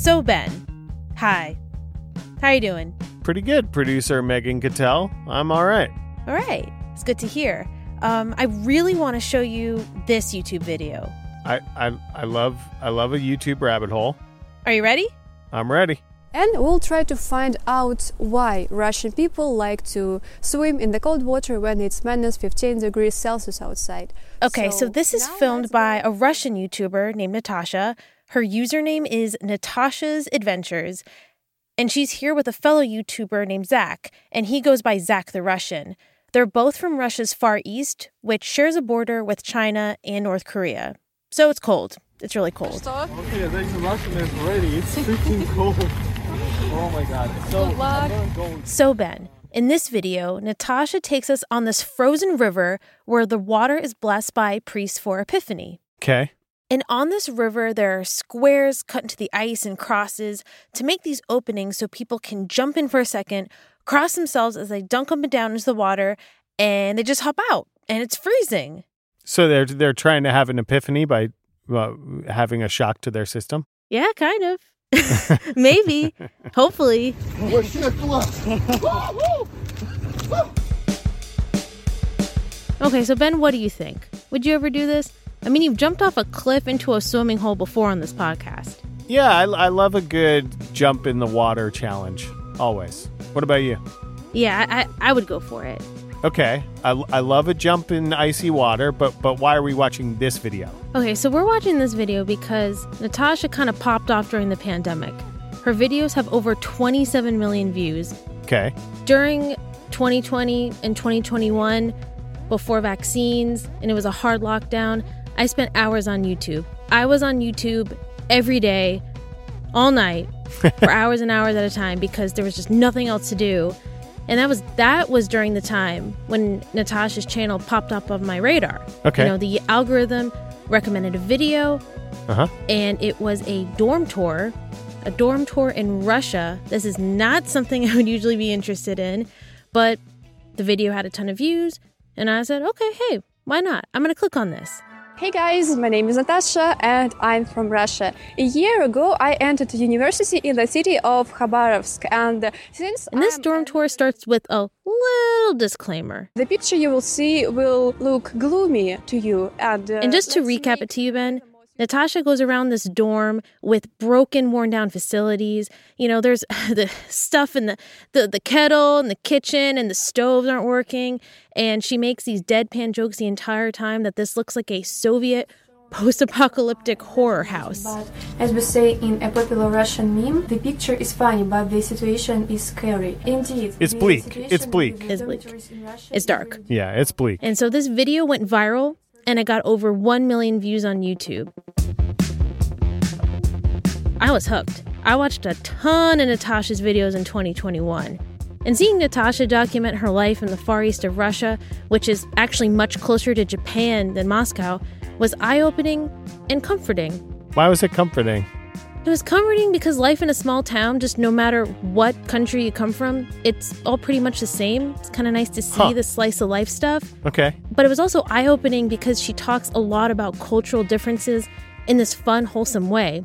So Ben, hi. How you doing? Pretty good, producer Megan Cattel. I'm all right. All right. It's good to hear. Um, I really want to show you this YouTube video. I, I I love I love a YouTube rabbit hole. Are you ready? I'm ready. And we'll try to find out why Russian people like to swim in the cold water when it's minus 15 degrees Celsius outside. Okay, so, this is filmed by a Russian YouTuber named Natasha. Her username is Natasha's Adventures, and she's here with a fellow YouTuber named Zack, and he goes by Zack the Russian. They're both from Russia's Far East, which shares a border with China and North Korea. So it's cold. It's really cold. Okay, there's a Russian already. It's freaking cold. Oh my god. So So, Ben, in this video, Natasha takes us on this frozen river where the water is blessed by priests for Epiphany. Okay. And on this river, there are squares cut into the ice and crosses to make these openings so people can jump in for a second, cross themselves as they dunk up and down into the water, and they just hop out. And it's freezing. So they're they're trying to have an epiphany by uh, having a shock to their system. Yeah, kind of. Maybe. Hopefully. Okay, so Ben, what do you think? Would you ever do this? I mean, you've jumped off a cliff into a swimming hole before on this podcast. Yeah, I, I love a good jump in the water challenge. Always. What about you? Yeah, I, I, would go for it. Okay, I, I love a jump in icy water, but but why are we watching this video? Okay, so we're watching this video because Natasha kind of popped off during the pandemic. Her videos have over 27 million views. Okay. During 2020 and 2021, before vaccines, and it was a hard lockdown, I spent hours on YouTube. I was on YouTube every day, all night, for hours and hours at a time because there was just nothing else to do. And that was that was during the time when Natasha's channel popped up on my radar. Okay. You know, the algorithm recommended a video Uh huh. and it was a dorm tour, a dorm tour in Russia. This is not something I would usually be interested in, but the video had a ton of views, and I said, okay, hey, why not? I'm gonna click on this. Hey guys, my name is Natasha and I'm from Russia. A year ago, I entered university in the city of Khabarovsk, and since And this I'm dorm tour starts with a little disclaimer. The picture you will see will look gloomy to you. And, uh, And just to recap it to you, Ben, Natasha goes around this dorm with broken, worn down facilities. You know, there's the stuff in the, the, the kettle and the kitchen and the stoves aren't working. And she makes these deadpan jokes the entire time that this looks like a Soviet post apocalyptic horror house. But as we say in a popular Russian meme, the picture is funny, but the situation is scary. Indeed, It's bleak. It's bleak. with the It's bleak. dormitories in Russia It's dark. Yeah, it's bleak. And so this video went viral and it got over 1 million views on YouTube. I was hooked. I watched a ton of Natasha's videos in 2021. And seeing Natasha document her life in the far east of Russia, which is actually much closer to Japan than Moscow, was eye opening and comforting. Why was it comforting? It was comforting because life in a small town, just no matter what country you come from, it's all pretty much the same. It's kind of nice to see Huh. the slice of life stuff. Okay. But it was also eye opening because she talks a lot about cultural differences in this fun, wholesome way.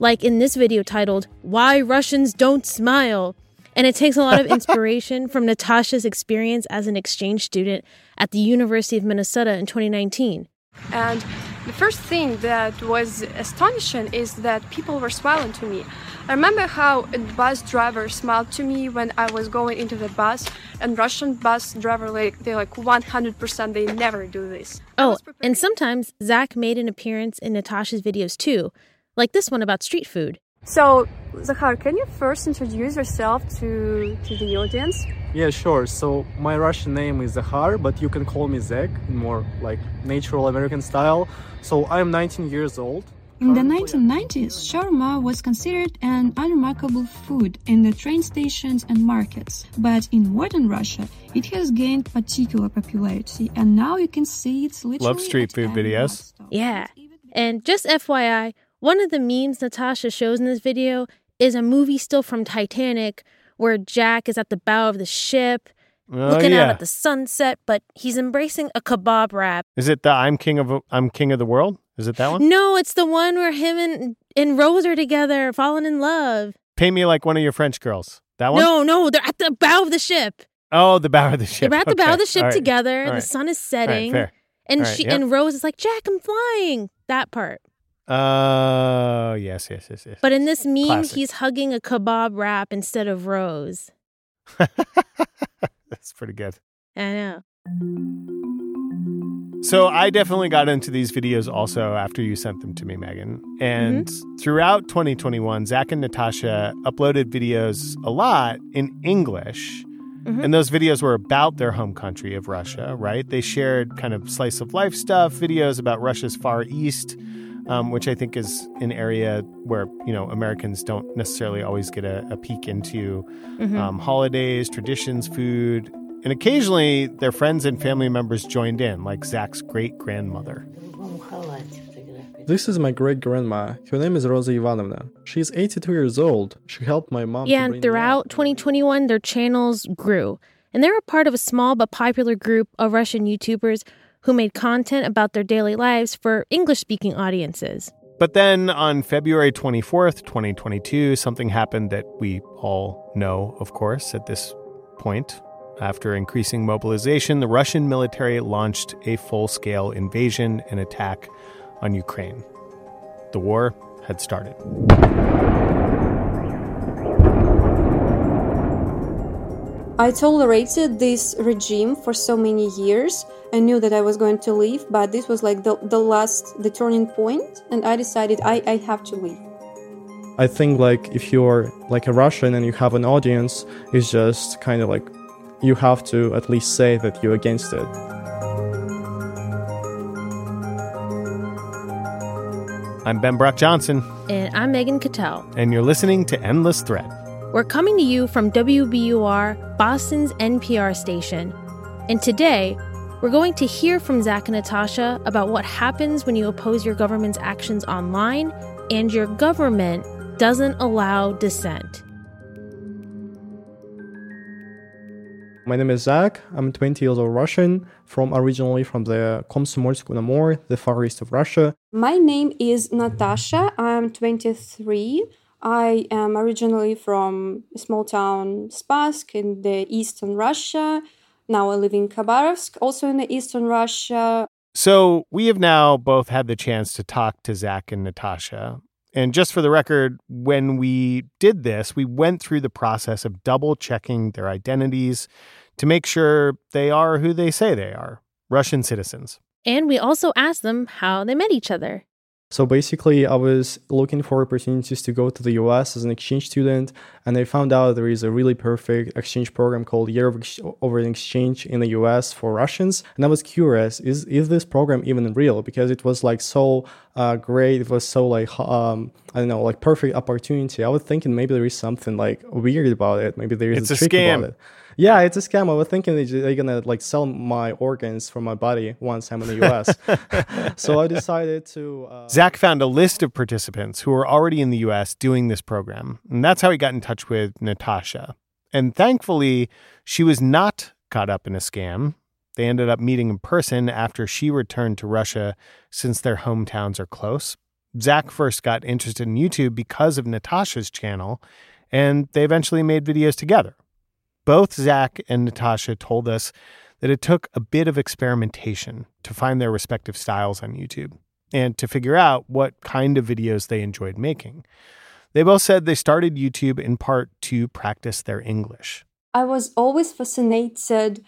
Like in this video titled, Why Russians Don't Smile. And it takes a lot of inspiration from Natasha's experience as an exchange student at the University of Minnesota in 2019. And The first thing that was astonishing is that people were smiling to me. I remember how a bus driver smiled to me when I was going into the bus, and Russian bus driver like they like 100% they never do this. Oh, and sometimes Zack made an appearance in Natasha's videos too, like this one about street food. So, Zakhar, can you first introduce yourself to to the audience? Yeah, sure. So my Russian name is Zakhar, but you can call me Zek in more like natural American style. So I'm 19 years old. In the 1990s, shawarma was considered an unremarkable food in the train stations and markets. But in modern Russia, it has gained particular popularity, and now you can see it's literally Love street food videos. Yeah. And just FYI, one of the memes Natasha shows in this video is a movie still from Titanic where Jack is at the bow of the ship Oh, looking out at the sunset, but he's embracing a kebab wrap. Is it the I'm king of I'm king of the world? Is it that one? No, it's the one where him and, and Rose are together, falling in love. Paint me like one of your French girls. That one? No, no, they're at the bow of the ship. Oh, the bow of the ship. They're at the bow of the ship right. together. All The sun is right, setting. fair. and right, she yep. and Rose is like, Jack, I'm flying. That part. Oh, yes, yes, yes, yes. But in this meme, Classic. he's hugging a kebab wrap instead of Rose. That's pretty good. I know. So I definitely got into these videos also after you sent them to me, Megan. And throughout 2021, Zack and Natasha uploaded videos a lot in English. Mhm. And those videos were about their home country of Russia, right? They shared kind of slice of life stuff, videos about Russia's Far East, um, which I think is an area where, you know, Americans don't necessarily always get a, a peek into Mhm. um, holidays, traditions, food. And occasionally their friends and family members joined in, like Zack's great grandmother. This is my great grandma. Her name is Rosa Ivanovna. She's 82 years old. She helped my mom. yeah, and throughout 2021, their channels grew. And they were part of a small but popular group of Russian YouTubers who made content about their daily lives for English speaking audiences. But then on February 24th, 2022, something happened that we all know, of course, at this point. After increasing mobilization, the Russian military launched a full scale invasion and attack on Ukraine. The war had started. I tolerated this regime for so many years. I knew that I was going to leave, but this was like the, the last, the turning point, and I decided I, I have to leave. I think like if you're like a Russian and you have an audience, it's just kind of like you have to at least say that you're against it. I'm Ben Brock Johnson, And I'm Megan Cattel. and you're listening to Endless Thread. We're coming to you from WBUR, Boston's NPR station. And today, we're going to hear from Zack and Natasha about what happens when you oppose your government's actions online and your government doesn't allow dissent. My name is Zack. I'm 20 years old Russian, from originally from the Komsomolsk-on-Amur, the far east of Russia. My name is Natasha. I'm 23. I am originally from a small town Spassk in the eastern Russia. Now I live in Khabarovsk, also in the eastern Russia. So we have now both had the chance to talk to Zack and Natasha. And just for the record, when we did this, we went through the process of double checking their identities to make sure they are who they say they are Russian citizens. And we also asked them how they met each other. So basically, I was looking for opportunities to go to the US as an exchange student, and I found out there is a really perfect exchange program called Year of Ex- Over an Exchange in the US for Russians. And I was curious, is is this program even real? Because it was like so uh, great, it was so like um, I don't know, like perfect opportunity. I was thinking maybe there is something like weird about it. Maybe there is It's a a trick scam. about it. Yeah, it's a scam. I was thinking they- they're gonna like sell my organs from my body once I'm in the US. so I decided to. Uh, Zack found a list of participants who were already in the US doing this program. And that's how he got in touch with Natasha. And thankfully, she was not caught up in a scam. They ended up meeting in person after she returned to Russia since their hometowns are close. Zack first got interested in YouTube because of Natasha's channel, and they eventually made videos together. Both Zack and Natasha told us that it took a bit of experimentation to find their respective styles on YouTube. and to figure out what kind of videos they enjoyed making. They both said they started YouTube in part to practice their English. I was always fascinated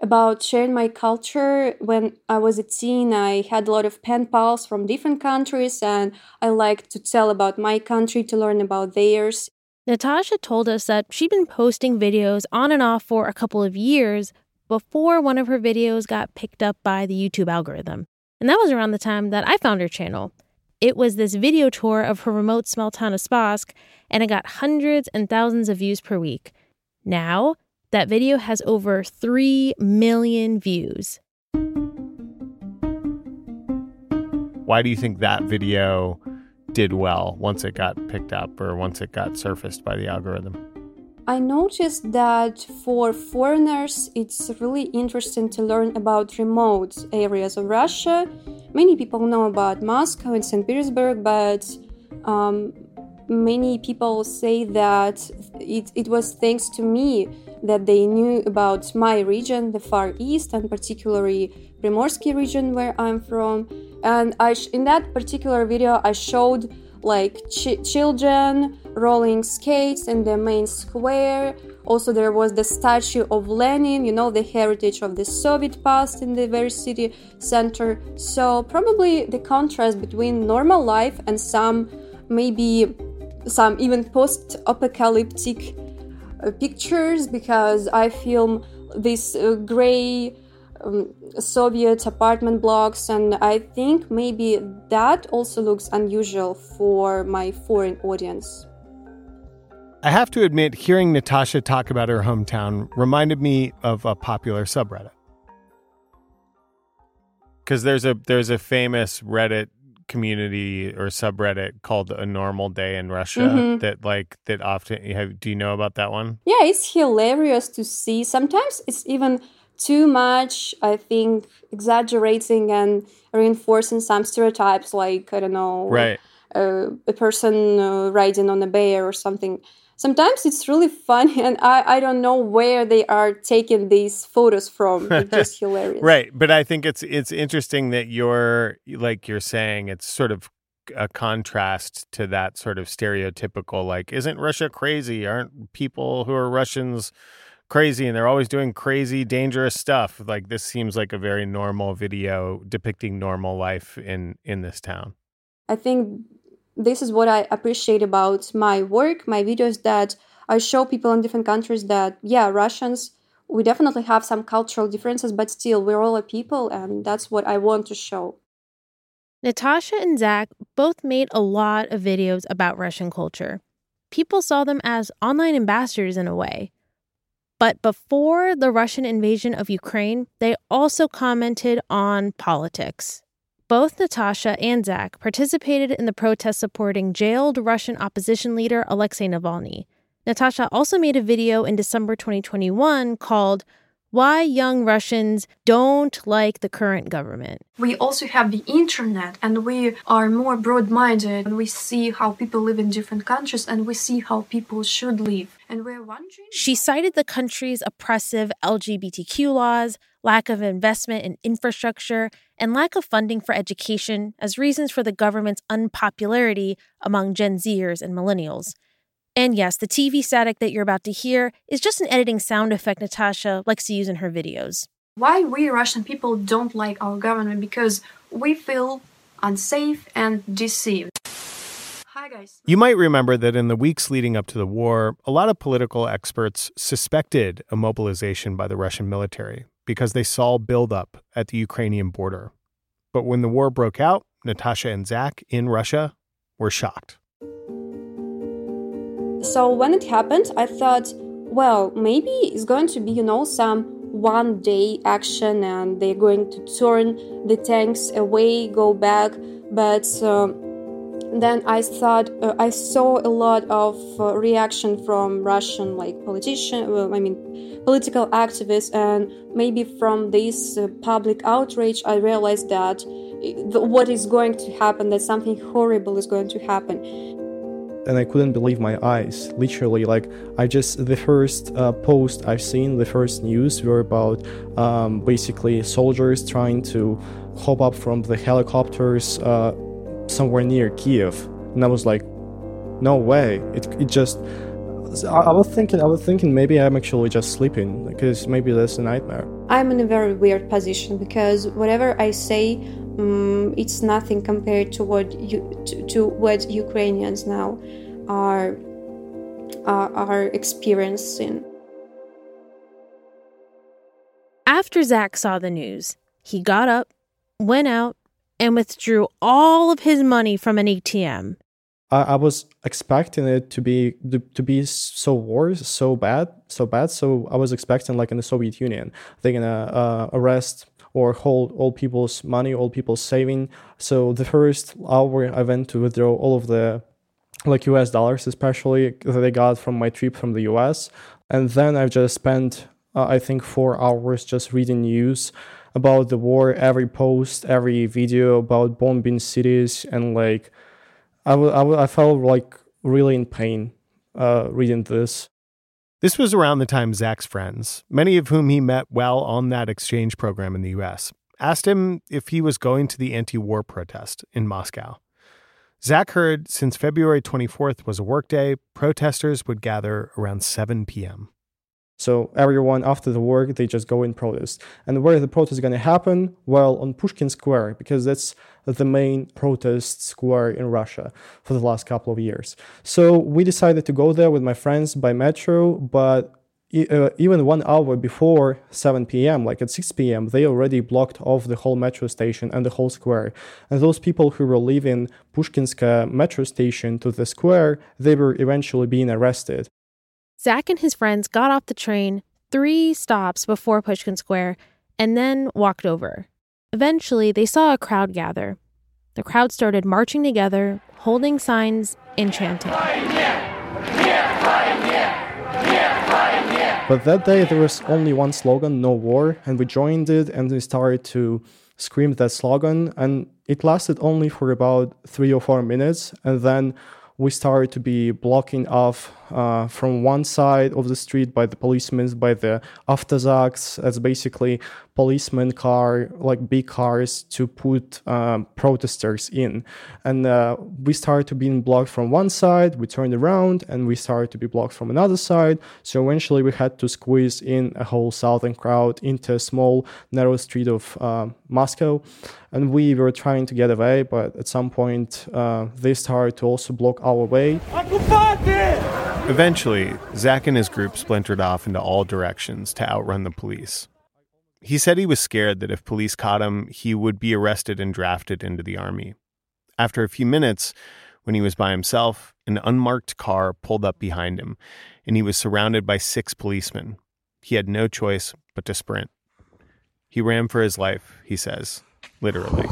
about sharing my culture. When I was a teen, I had a lot of pen pals from different countries, and I liked to tell about my country, to learn about theirs. Natasha told us that she'd been posting videos on and off for a couple of years before one of her videos got picked up by the YouTube algorithm. And that was around the time that I found her channel. It was this video tour of her remote small town of Spassk, and it got hundreds and thousands of views per week. Now, that video has over 3 million views. Why do you think that video did well once it got picked up or once it got surfaced by the algorithm? I noticed that for foreigners, it's really interesting to learn about remote areas of Russia. Many people know about Moscow and St. Petersburg, but um, many people say that it, it was thanks to me that they knew about my region, the Far East, and particularly Primorsky region where I'm from. And I sh- in that particular video, I showed like ch- children rolling skates in the main square. Also, there was the statue of Lenin, you know, the heritage of the Soviet past in the very city center. So, probably the contrast between normal life and some maybe some even post apocalyptic uh, pictures because I film this uh, gray um, Soviet apartment blocks, and I think maybe that also looks unusual for my foreign audience. I have to admit, hearing Natasha talk about her hometown reminded me of a popular subreddit. Because there's a there's a famous Reddit community or subreddit called a normal day in russia mm-hmm. that like that often have do you know about that one yeah it's hilarious to see sometimes it's even too much i think exaggerating and reinforcing some stereotypes like i don't know right. uh, a person uh, riding on a bear or something. Sometimes it's really funny and I, I don't know where they are taking these photos from. It's just hilarious. Right but i think it's it's interesting that you're like you're saying it's sort of a contrast to that sort of stereotypical like isn't russia crazy? Aren't people who are russians crazy and they're always doing crazy dangerous stuff like this seems like a very normal video depicting normal life in in this town i think this is what I appreciate about my work, my videos that I show people in different countries that, yeah, Russians, we definitely have some cultural differences, but still, we're all a people, and that's what I want to show. Natasha and Zack both made a lot of videos about Russian culture. People saw them as online ambassadors in a way. But before the Russian invasion of Ukraine, they also commented on politics. Both Natasha and Zack participated in the protest supporting jailed Russian opposition leader Alexei Navalny. Natasha also made a video in December 2021 called why young Russians don't like the current government. We also have the internet and we are more broad minded and we see how people live in different countries and we see how people should live. And we're wondering. She cited the country's oppressive LGBTQ laws, lack of investment in infrastructure, and lack of funding for education as reasons for the government's unpopularity among Gen Zers and millennials. And yes, the TV static that you're about to hear is just an editing sound effect Natasha likes to use in her videos. Why we Russian people don't like our government? Because we feel unsafe and deceived. Hi, guys. You might remember that in the weeks leading up to the war, a lot of political experts suspected a mobilization by the Russian military because they saw buildup at the Ukrainian border. But when the war broke out, Natasha and Zack in Russia were shocked. So when it happened, I thought, well, maybe it's going to be, you know, some one day action and they're going to turn the tanks away, go back. But uh, then I thought, uh, I saw a lot of uh, reaction from Russian, like politician, well, I mean, political activists, and maybe from this uh, public outrage, I realized that uh, what is going to happen, that something horrible is going to happen. And I couldn't believe my eyes. Literally, like I just the first uh, post I've seen, the first news were about um, basically soldiers trying to hop up from the helicopters uh, somewhere near Kiev, and I was like, no way! It it just. I, I was thinking, I was thinking maybe I'm actually just sleeping because maybe that's a nightmare. I'm in a very weird position because whatever I say, um, it's nothing compared to what you to, to what Ukrainians now are are, are experiencing. After Zack saw the news, he got up, went out, and withdrew all of his money from an ATM. I, I was expecting it to be to, to be so worse, so bad, so bad. So I was expecting like in the Soviet Union, they're gonna uh, arrest or hold all people's money, all people's saving. So the first hour I went to withdraw all of the like US dollars, especially that I got from my trip from the US. And then I've just spent, uh, I think, four hours just reading news about the war, every post, every video about bombing cities. And like, I, w- I, w- I felt like really in pain uh, reading this. This was around the time Zack's friends, many of whom he met while on that exchange program in the US, asked him if he was going to the anti war protest in Moscow. Zack heard since February 24th was a workday, protesters would gather around 7 p.m. So everyone after the work, they just go in protest. And where the protest is going to happen? Well, on Pushkin Square, because that's the main protest square in Russia for the last couple of years. So we decided to go there with my friends by metro, but uh, even one hour before 7 p.m., like at 6 p.m., they already blocked off the whole metro station and the whole square. And those people who were leaving Pushkinska metro station to the square, they were eventually being arrested. Zack and his friends got off the train three stops before Pushkin Square and then walked over. Eventually, they saw a crowd gather. The crowd started marching together, holding signs and chanting. But that day there was only one slogan, no war, and we joined it and we started to scream that slogan. And it lasted only for about three or four minutes. And then we started to be blocking off uh, from one side of the street by the policemen, by the Avtozaks. That's basically policeman car, like big cars, to put um, protesters in. And uh, we started to be blocked from one side. We turned around and we started to be blocked from another side. So eventually, we had to squeeze in a whole southern crowd into a small narrow street of uh, Moscow. And we were trying to get away, but at some point, uh, they started to also block our way. Eventually, Zack and his group splintered off into all directions to outrun the police. He said he was scared that if police caught him, he would be arrested and drafted into the army. After a few minutes, when he was by himself, an unmarked car pulled up behind him, and he was surrounded by six policemen. He had no choice but to sprint. He ran for his life, he says, literally.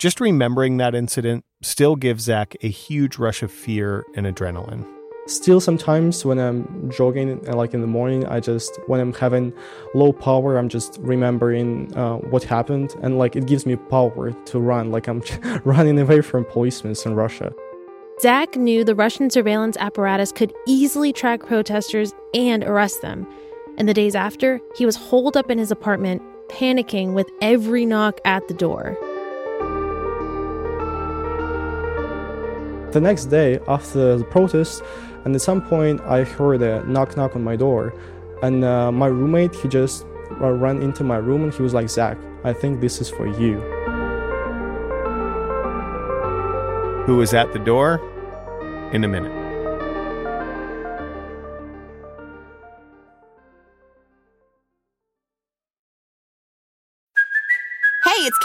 Just remembering that incident still gives Zack a huge rush of fear and adrenaline. Still, sometimes when I'm jogging, uh, like in the morning, I just, when I'm having low power, I'm just remembering uh, what happened. And like it gives me power to run, like I'm running away from policemen in Russia. Zack knew the Russian surveillance apparatus could easily track protesters and arrest them. And the days after, he was holed up in his apartment, panicking with every knock at the door. The next day, after the protest, and at some point, I heard a knock knock on my door, and uh, my roommate he just uh, ran into my room and he was like, "Zack, I think this is for you." Who was at the door? In a minute.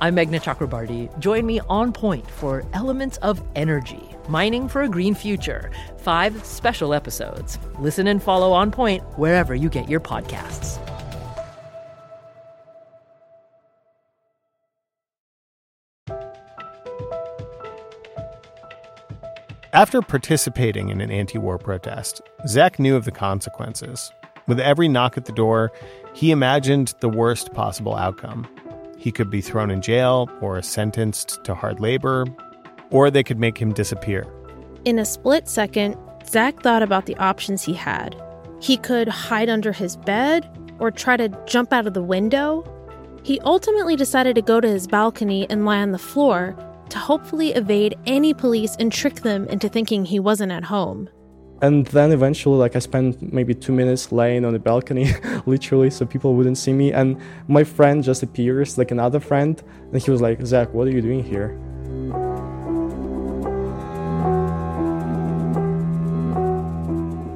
I'm Meghna Chakrabarti. Join me on point for Elements of Energy Mining for a Green Future. Five special episodes. Listen and follow On Point wherever you get your podcasts. After participating in an anti war protest, Zack knew of the consequences. With every knock at the door, he imagined the worst possible outcome. He could be thrown in jail or sentenced to hard labor, or they could make him disappear. In a split second, Zack thought about the options he had. He could hide under his bed or try to jump out of the window. He ultimately decided to go to his balcony and lie on the floor to hopefully evade any police and trick them into thinking he wasn't at home. And then eventually, like, I spent maybe two minutes laying on the balcony, literally, so people wouldn't see me. And my friend just appears, like another friend, and he was like, Zack, what are you doing here?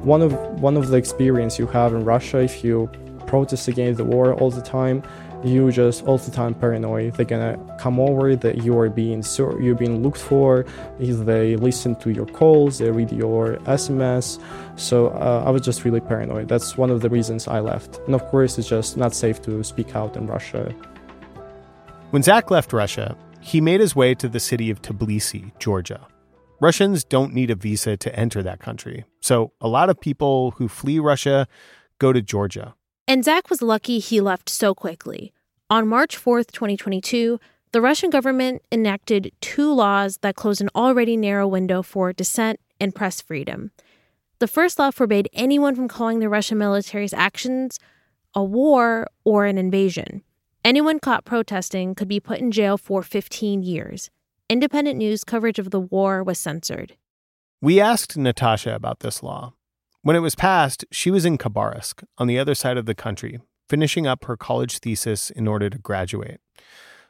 One of one of the experience you have in Russia if you protest against the war all the time you just all the time paranoid. They're gonna come over that you are being you're being looked for. If They listen to your calls, they read your SMS. So uh, I was just really paranoid. That's one of the reasons I left. And of course, it's just not safe to speak out in Russia. When Zack left Russia, he made his way to the city of Tbilisi, Georgia. Russians don't need a visa to enter that country. So a lot of people who flee Russia go to Georgia. And Zack was lucky he left so quickly. On March 4th, 2022, the Russian government enacted two laws that closed an already narrow window for dissent and press freedom. The first law forbade anyone from calling the Russian military's actions a war or an invasion. Anyone caught protesting could be put in jail for 15 years. Independent news coverage of the war was censored. We asked Natasha about this law, when it was passed, she was in Khabarovsk, on the other side of the country, finishing up her college thesis in order to graduate.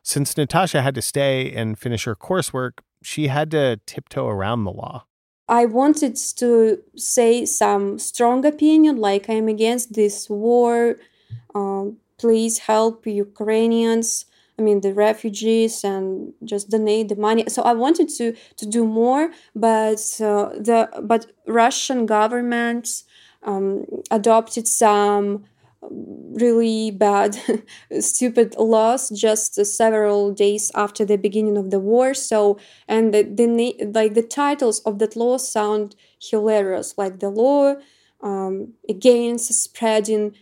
Since Natasha had to stay and finish her coursework, she had to tiptoe around the law. I wanted to say some strong opinion, like I'm against this war. Um, please help Ukrainians. I mean the refugees and just donate the money. So I wanted to to do more, but uh, the but Russian government um, adopted some really bad stupid laws just uh, several days after the beginning of the war so and the, the like the titles of that law sound hilarious like the law um, against spreading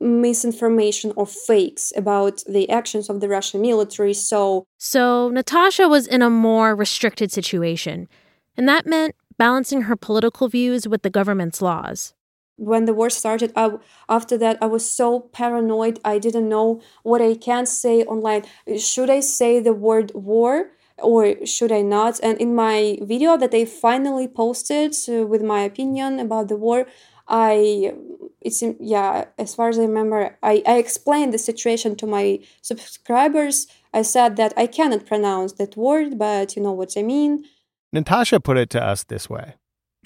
misinformation or fakes about the actions of the Russian military. So, so Natasha was in a more restricted situation, and that meant balancing her political views with the government's laws. When the war started, I, after that, I was so paranoid. I didn't know what I can say online. Should I say the word war? or should I not? And in my video that I finally posted uh, with my opinion about the war, I it's yeah as far as i remember I, I explained the situation to my subscribers i said that i cannot pronounce that word but you know what i mean natasha put it to us this way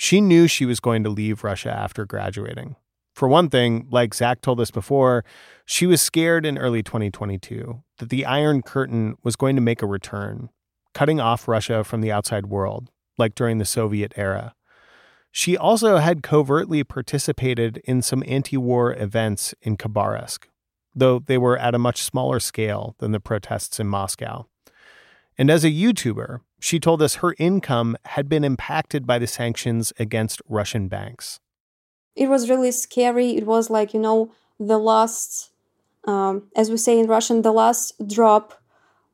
she knew she was going to leave russia after graduating for one thing like zack told us before she was scared in early 2022 that the iron curtain was going to make a return cutting off russia from the outside world like during the soviet era she also had covertly participated in some anti war events in Khabarovsk, though they were at a much smaller scale than the protests in Moscow. And as a YouTuber, she told us her income had been impacted by the sanctions against Russian banks. It was really scary. It was like, you know, the last um, as we say in Russian, the last drop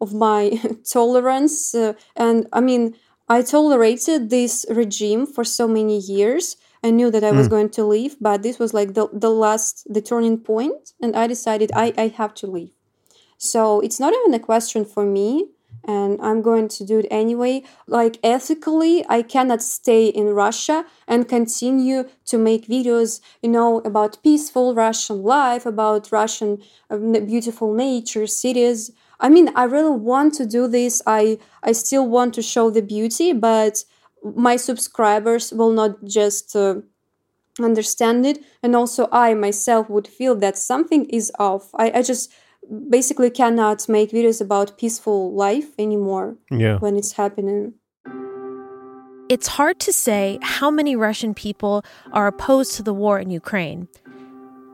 of my tolerance. Uh, and I mean, I tolerated this regime for so many years. I knew that I was Mm. going to leave, but this was like the, the last, the turning point, and I decided I, I have to leave. So it's not even a question for me, and I'm going to do it anyway. Like ethically, I cannot stay in Russia and continue to make videos, you know, about peaceful Russian life, about Russian uh, beautiful nature, cities. I mean, I really want to do this. I I still want to show the beauty, but my subscribers will not just uh, understand it, and also I myself would feel that something is off. I, I just basically cannot make videos about peaceful life anymore Yeah. when it's happening. It's hard to say how many Russian people are opposed to the war in Ukraine.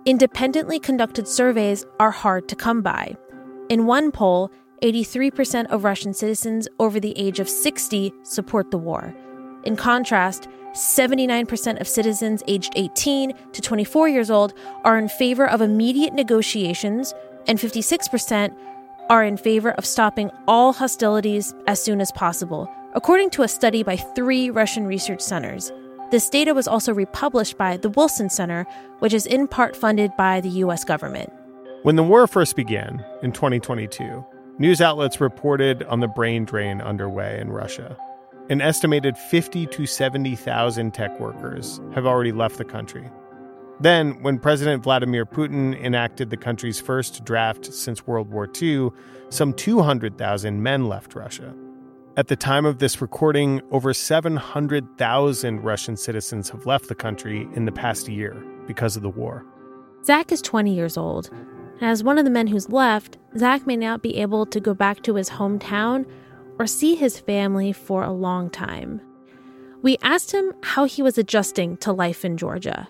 Independently conducted surveys are hard to come by. In one poll, 83% of Russian citizens over the age of 60 support the war. In contrast, 79% of citizens aged 18 to 24 years old are in favor of immediate negotiations, and 56% are in favor of stopping all hostilities as soon as possible, according to a study by three Russian research centers. This data was also republished by the Wilson Center, which is in part funded by the US government. When the war first began in 2022, news outlets reported on the brain drain underway in Russia. An estimated 50 to 70,000 tech workers have already left the country. Then, when President Vladimir Putin enacted the country's first draft since World War II, some 200,000 men left Russia. At the time of this recording, over 700,000 Russian citizens have left the country in the past year because of the war. Zack is 20 years old. As one of the men who's left, Zack may not be able to go back to his hometown or see his family for a long time. We asked him how he was adjusting to life in Georgia.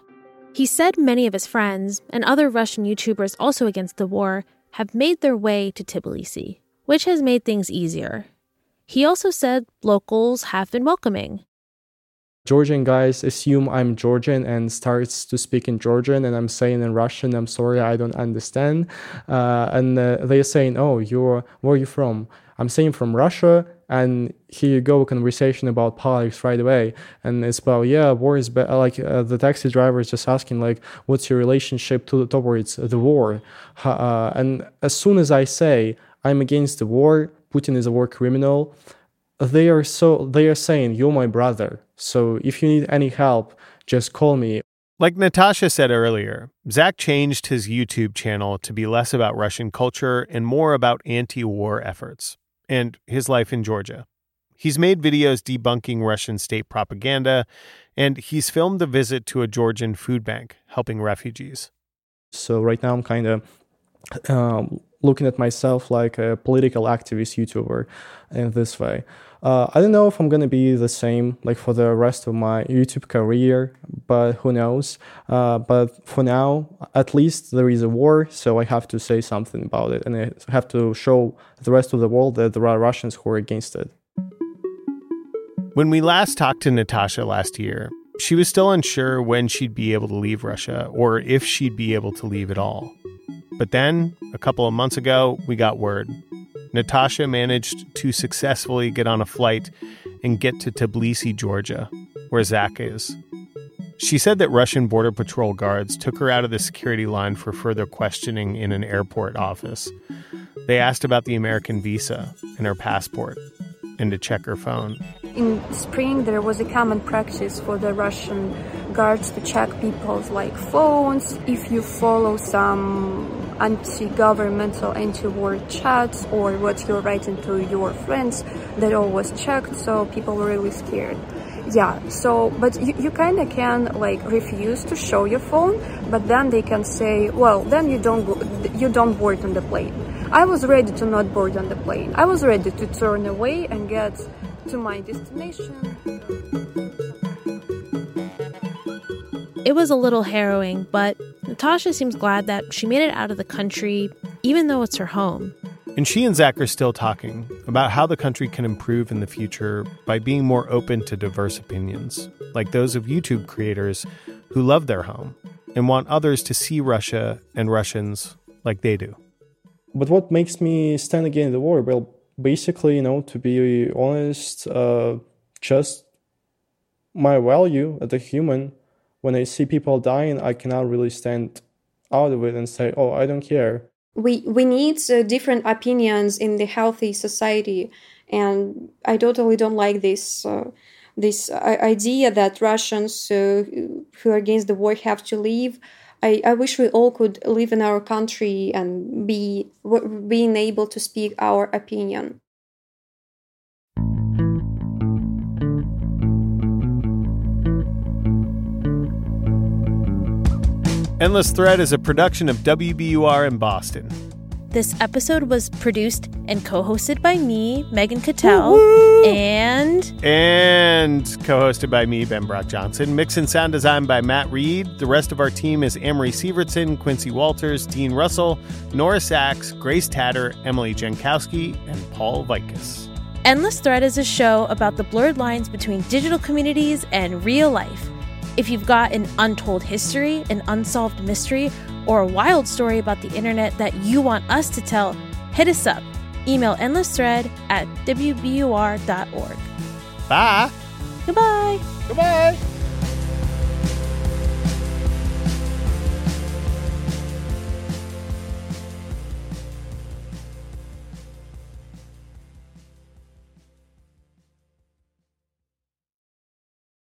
He said many of his friends and other Russian YouTubers also against the war have made their way to Tbilisi, which has made things easier. He also said locals have been welcoming. Georgian guys assume I'm Georgian and starts to speak in Georgian, and I'm saying in Russian, "I'm sorry, I don't understand." Uh, and uh, they're saying, "Oh, you're where are you from?" I'm saying from Russia, and here you go, a conversation about politics right away, and it's about yeah, war is be-. like uh, the taxi driver is just asking like, "What's your relationship to towards the war?" Uh, and as soon as I say I'm against the war, Putin is a war criminal they are so they are saying you're my brother so if you need any help just call me Like Natasha said earlier, Zack changed his YouTube channel to be less about Russian culture and more about anti war efforts and his life in Georgia. He's made videos debunking Russian state propaganda, and he's filmed a visit to a Georgian food bank helping refugees. so right now i'm kind of um, looking at myself like a political activist youtuber in this way. Uh, i don't know if i'm gonna be the same like for the rest of my youtube career but who knows? Uh, but for now at least there is a war so i have to say something about it and i have to show the rest of the world that there are russians who are against it. When we last talked to Natasha last year, she was still unsure when she'd be able to leave Russia or if she'd be able to leave at all. But then, a couple of months ago, we got word. Natasha managed to successfully get on a flight and get to Tbilisi, Georgia, where Zack is. She said that Russian Border Patrol guards took her out of the security line for further questioning in an airport office. They asked about the American visa and her passport and to check her phone. In spring, there was a common practice for the Russian guards to check people's like phones. If you follow some anti-governmental, anti-war chats or what you're writing to your friends, that all was checked. So people were really scared. Yeah. So, but you, you kind of can like refuse to show your phone, but then they can say, well, then you don't go, you don't board on the plane. I was ready to not board on the plane. I was ready to turn away and get to my destination. It was a little harrowing, but Natasha seems glad that she made it out of the country, even though it's her home. And she and Zack are still talking about how the country can improve in the future by being more open to diverse opinions, like those of YouTube creators who love their home and want others to see Russia and Russians like they do. But what makes me stand against the war? Well, basically, you know, to be honest, uh, just my value as a human. When I see people dying, I cannot really stand out of it and say, "Oh, I don't care." We we need uh, different opinions in the healthy society, and I totally don't like this. Uh, this uh, idea that Russians uh, who are against the war have to leave. I, I wish we all could live in our country and be being able to speak our opinion. Endless Thread is a production of WBUR in Boston. This episode was produced and co-hosted by me, Megan Cattel, and and co-hosted by me, Ben Brock Johnson. Mix and sound design by Matt Reed. The rest of our team is Amory Sievertson, Quincy Walters, Dean Russell, Nora Saks, Grace Tatter, Emily Jankowski, and Paul Vaitkus. Endless Thread is a show about the blurred lines between digital communities and real life. If you've got an untold history, an unsolved mystery, or a wild story about the internet that you want us to tell, hit us up. Email endlessthread at wbur.org. Bye. Goodbye. Goodbye.